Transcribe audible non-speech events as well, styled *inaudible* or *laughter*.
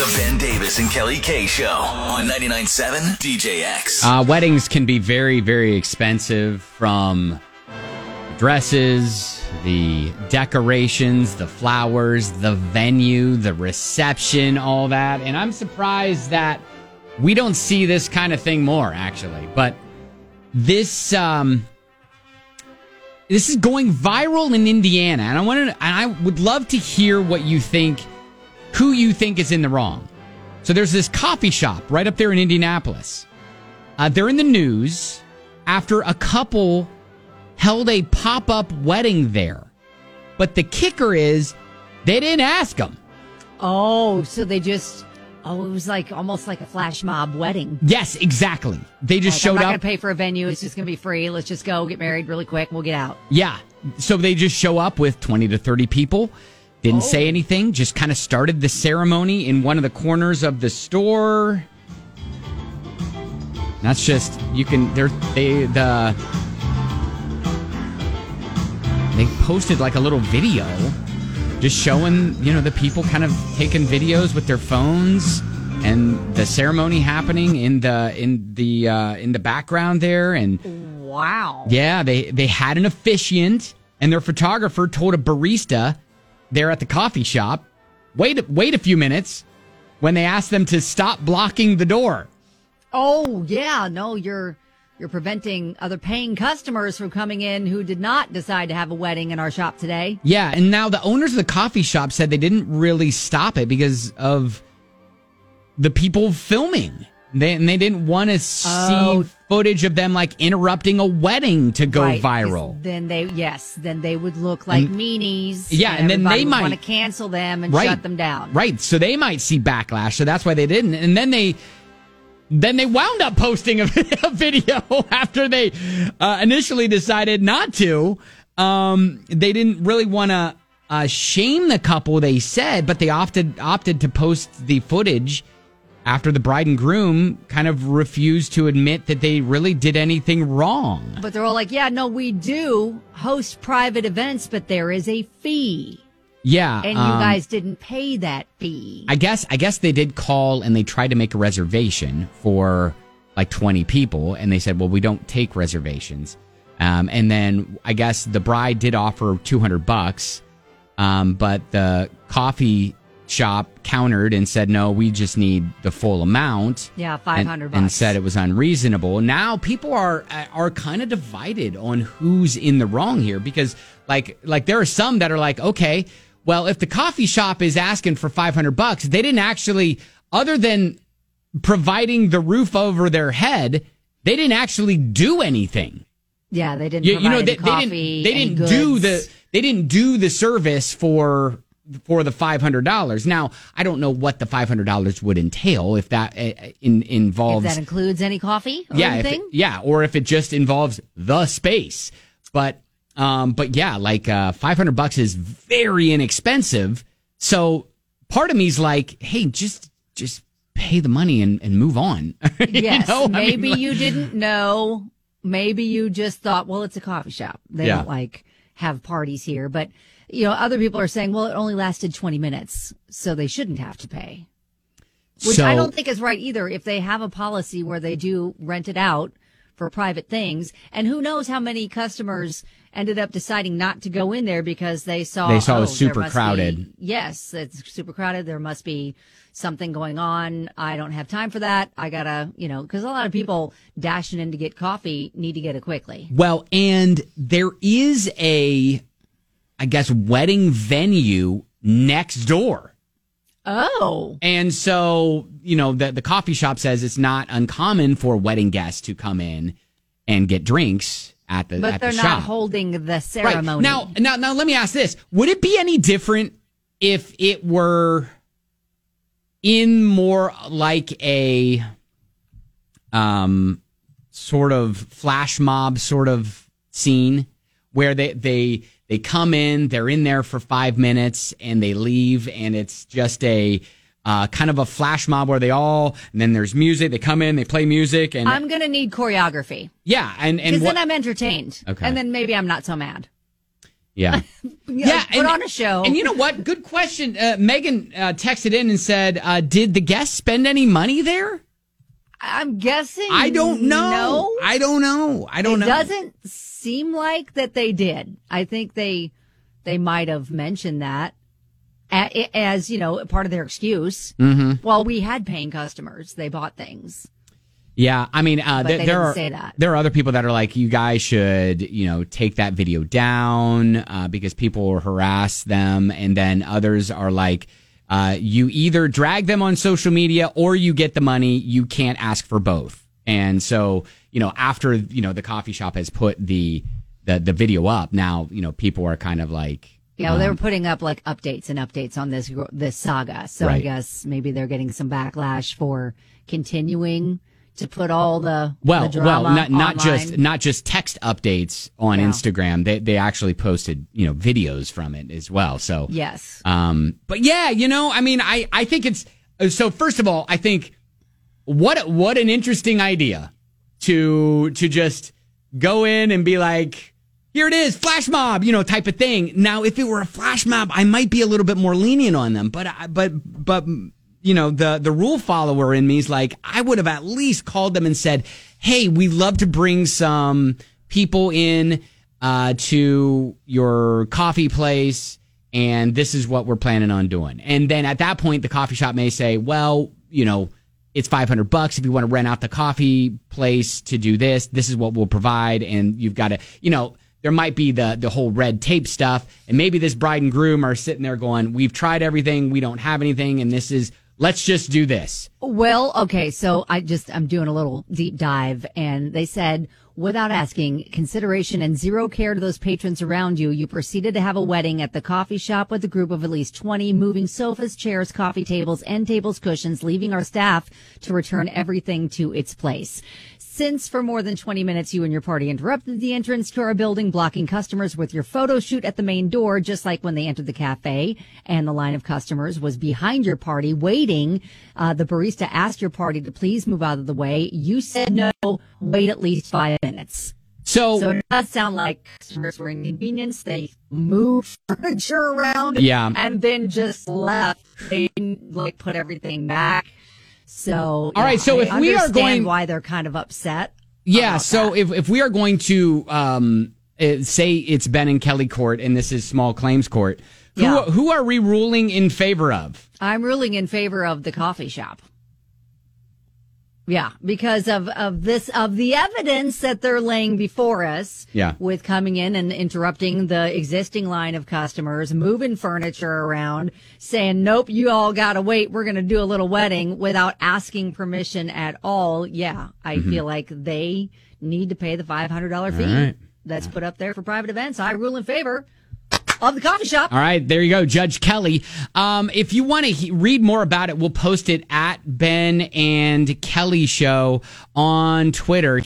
The Ben Davis and Kelly K Show on 99.7 DJX. Uh, weddings can be very, very expensive from dresses, the decorations, the flowers, the venue, the reception, all that. And I'm surprised that we don't see this kind of thing more, actually. But this, um, this is going viral in Indiana, and I wanted, and I would love to hear what you think, who you think is in the wrong. So there's this coffee shop right up there in Indianapolis. Uh, they're in the news after a couple held a pop up wedding there. But the kicker is they didn't ask them. Oh, so they just oh, it was like almost like a flash mob wedding. Yes, exactly. They just Like, showed I'm not up. gonna pay for a venue. It's just gonna be free. Let's just go get married really quick. We'll get out. Yeah. So they just show up with 20 to 30 people. Didn't Oh. say anything, just kind of started the ceremony in one of the corners of the store. That's just you can they're they the they posted like a little video just showing, you know, the people kind of taking videos with their phones and the ceremony happening in the in the uh in the background there and Wow. yeah, they they had an officiant, and their photographer told a barista there at the coffee shop, wait wait a few minutes, when they asked them to stop blocking the door. Oh yeah, no, you're you're preventing other paying customers from coming in who did not decide to have a wedding in our shop today. Yeah, and now the owners of the coffee shop said they didn't really stop it because of the people filming. They, and they didn't want to see Oh. footage of them like interrupting a wedding to go Right, viral. Then they yes, then they would look like And- meanies. Yeah, and then they might- want to cancel them and right. shut them down. Right. So they might see backlash. So that's why they didn't. And then they then they wound up posting a, *laughs* a video *laughs* after they uh, initially decided not to. Um, they didn't really want to uh, shame the couple. They said, but they opted opted to post the footage after the bride and groom kind of refused to admit that they really did anything wrong. But they're all like, yeah, no, we do host private events, but there is a fee. Yeah, And you um, guys didn't pay that fee. I guess I guess they did call and they tried to make a reservation for like 20 people and they said, "Well, we don't take reservations." Um, and then I guess the bride did offer 200 bucks, um, but the coffee shop countered and said, "No, we just need the full amount." Yeah, and- 500 and bucks. said it was unreasonable. Now people are are kind of divided on who's in the wrong here because like like there are some that are like, okay, well, if the coffee shop is asking for 500 bucks, they didn't actually other than providing the roof over their head, they didn't actually do anything. yeah, they didn't You, you know, they, they coffee, didn't they didn't do the they didn't do the service for for the five hundred dollars. Now, I don't know what the five hundred dollars would entail if that uh, in, If involves that includes any coffee or yeah, if anything. it, yeah, or if it just involves the space. But um, but yeah, like uh, five hundred bucks is very inexpensive. So part of me's like, hey, just just pay the money and, and move on. *laughs* You yes, know? I mean, maybe like- you didn't know. Maybe you just thought, well, it's a coffee shop. They Yeah. don't like have parties here. But, you know, other people are saying, well, it only lasted 20 minutes, so they shouldn't have to pay. Which I don't think is right either. If they have a policy where they do rent it out for private things, and who knows how many customers ended up deciding not to go in there because they saw They saw it oh, was super crowded. be- yes, it's super crowded. There must be something going on. I don't have time for that. I gotta, you know, because a lot of people dashing in to get coffee need to get it quickly. Well, and there is a, I guess, wedding venue next door. Oh, And so, you know, the, the coffee shop says it's not uncommon for wedding guests to come in and get drinks at the, but at they're the not shop. holding the right. ceremony. Now, now, now, let me ask this. Would it be any different if it were in more like a, um, sort of flash mob sort of scene where they they they come in, they're in there for five minutes, and they leave, and it's just a uh, kind of a flash mob where they all and then there's music. They come in, they play music, and I'm gonna need choreography yeah, and and what, then I'm entertained. Okay. and then maybe I'm not so mad. Yeah. *laughs* Yeah, put and- on a show. And you know what? Good question. Uh, Megan uh, texted in and said, uh, "Did the guests spend any money there?" I'm guessing. I don't know. No, I don't know. I don't know. it know. doesn't seem like that they did. I think they they might have mentioned that as you know part of their excuse. Mm-hmm. Well, we had paying customers; they bought things. Yeah, I mean, uh, But there, they there didn't are say that. there are other people that are like, you guys should, you know, take that video down uh, because people harass them, and then others are like, uh, you either drag them on social media or you get the money. You can't ask for both. And so, you know, after you know the coffee shop has put the the the video up, now you know people are kind of like, Yeah, well, they were putting up like updates and updates on this this saga. So I guess maybe they're getting some backlash for continuing to put all the well, the well, not not just not just text updates on Yeah. Instagram. They they actually posted you know videos from it as well. So yes. Um, but yeah, you know, I mean, I, I think it's so. First of all, I think what what an interesting idea to to just go in and be like, here it is, flash mob, you know, type of thing. Now, if it were a flash mob, I might be a little bit more lenient on them, but I- but but you know, the the rule follower in me is like, I would have at least called them and said, hey, we love to bring some people in uh, to your coffee place and this is what we're planning on doing. And then at that point, the coffee shop may say, well, you know, it's 500 bucks if you want to rent out the coffee place to do this. This is what we'll provide. And you've got to, you know, there might be the, the whole red tape stuff. And maybe this bride and groom are sitting there going, we've tried everything. We don't have anything. And this is, let's just do this. Well, okay, so I just I'm doing a little deep dive and they said without asking consideration and zero care to those patrons around you, you proceeded to have a wedding at the coffee shop with a group of at least 20 moving sofas, chairs, coffee tables, end tables, cushions, leaving our staff to return everything to its place. Since for more than 20 minutes you and your party interrupted the entrance to our building, blocking customers with your photo shoot at the main door, just like when they entered the cafe, and the line of customers was behind your party waiting. Uh, the barista asked your party to please move out of the way. You said no, wait at least five minutes. So, So it does sound like customers were inconvenienced. They moved *laughs* furniture around, Yeah. and then just left. They didn't like put everything back. So All right, yeah, so I if we are going- why they're kind of upset. Yeah. So that. if, if we are going to um, uh, say it's Ben and Kelly court and this is small claims court, who, Yeah. who are we ruling in favor of? I'm ruling in favor of the coffee shop. Yeah, because of, of this, of the evidence that they're laying before us. Yeah. With coming in and interrupting the existing line of customers, moving furniture around, saying, nope, you all gotta wait. We're going to do a little wedding without asking permission at all. Yeah. I mm-hmm. feel like they need to pay the $500 fee right. that's put up there for private events. I rule in favor of the coffee shop. All right, there you go, Judge Kelly. Um, if you want to he- read more about it, we'll post it at Ben and Kelly Show on Twitter.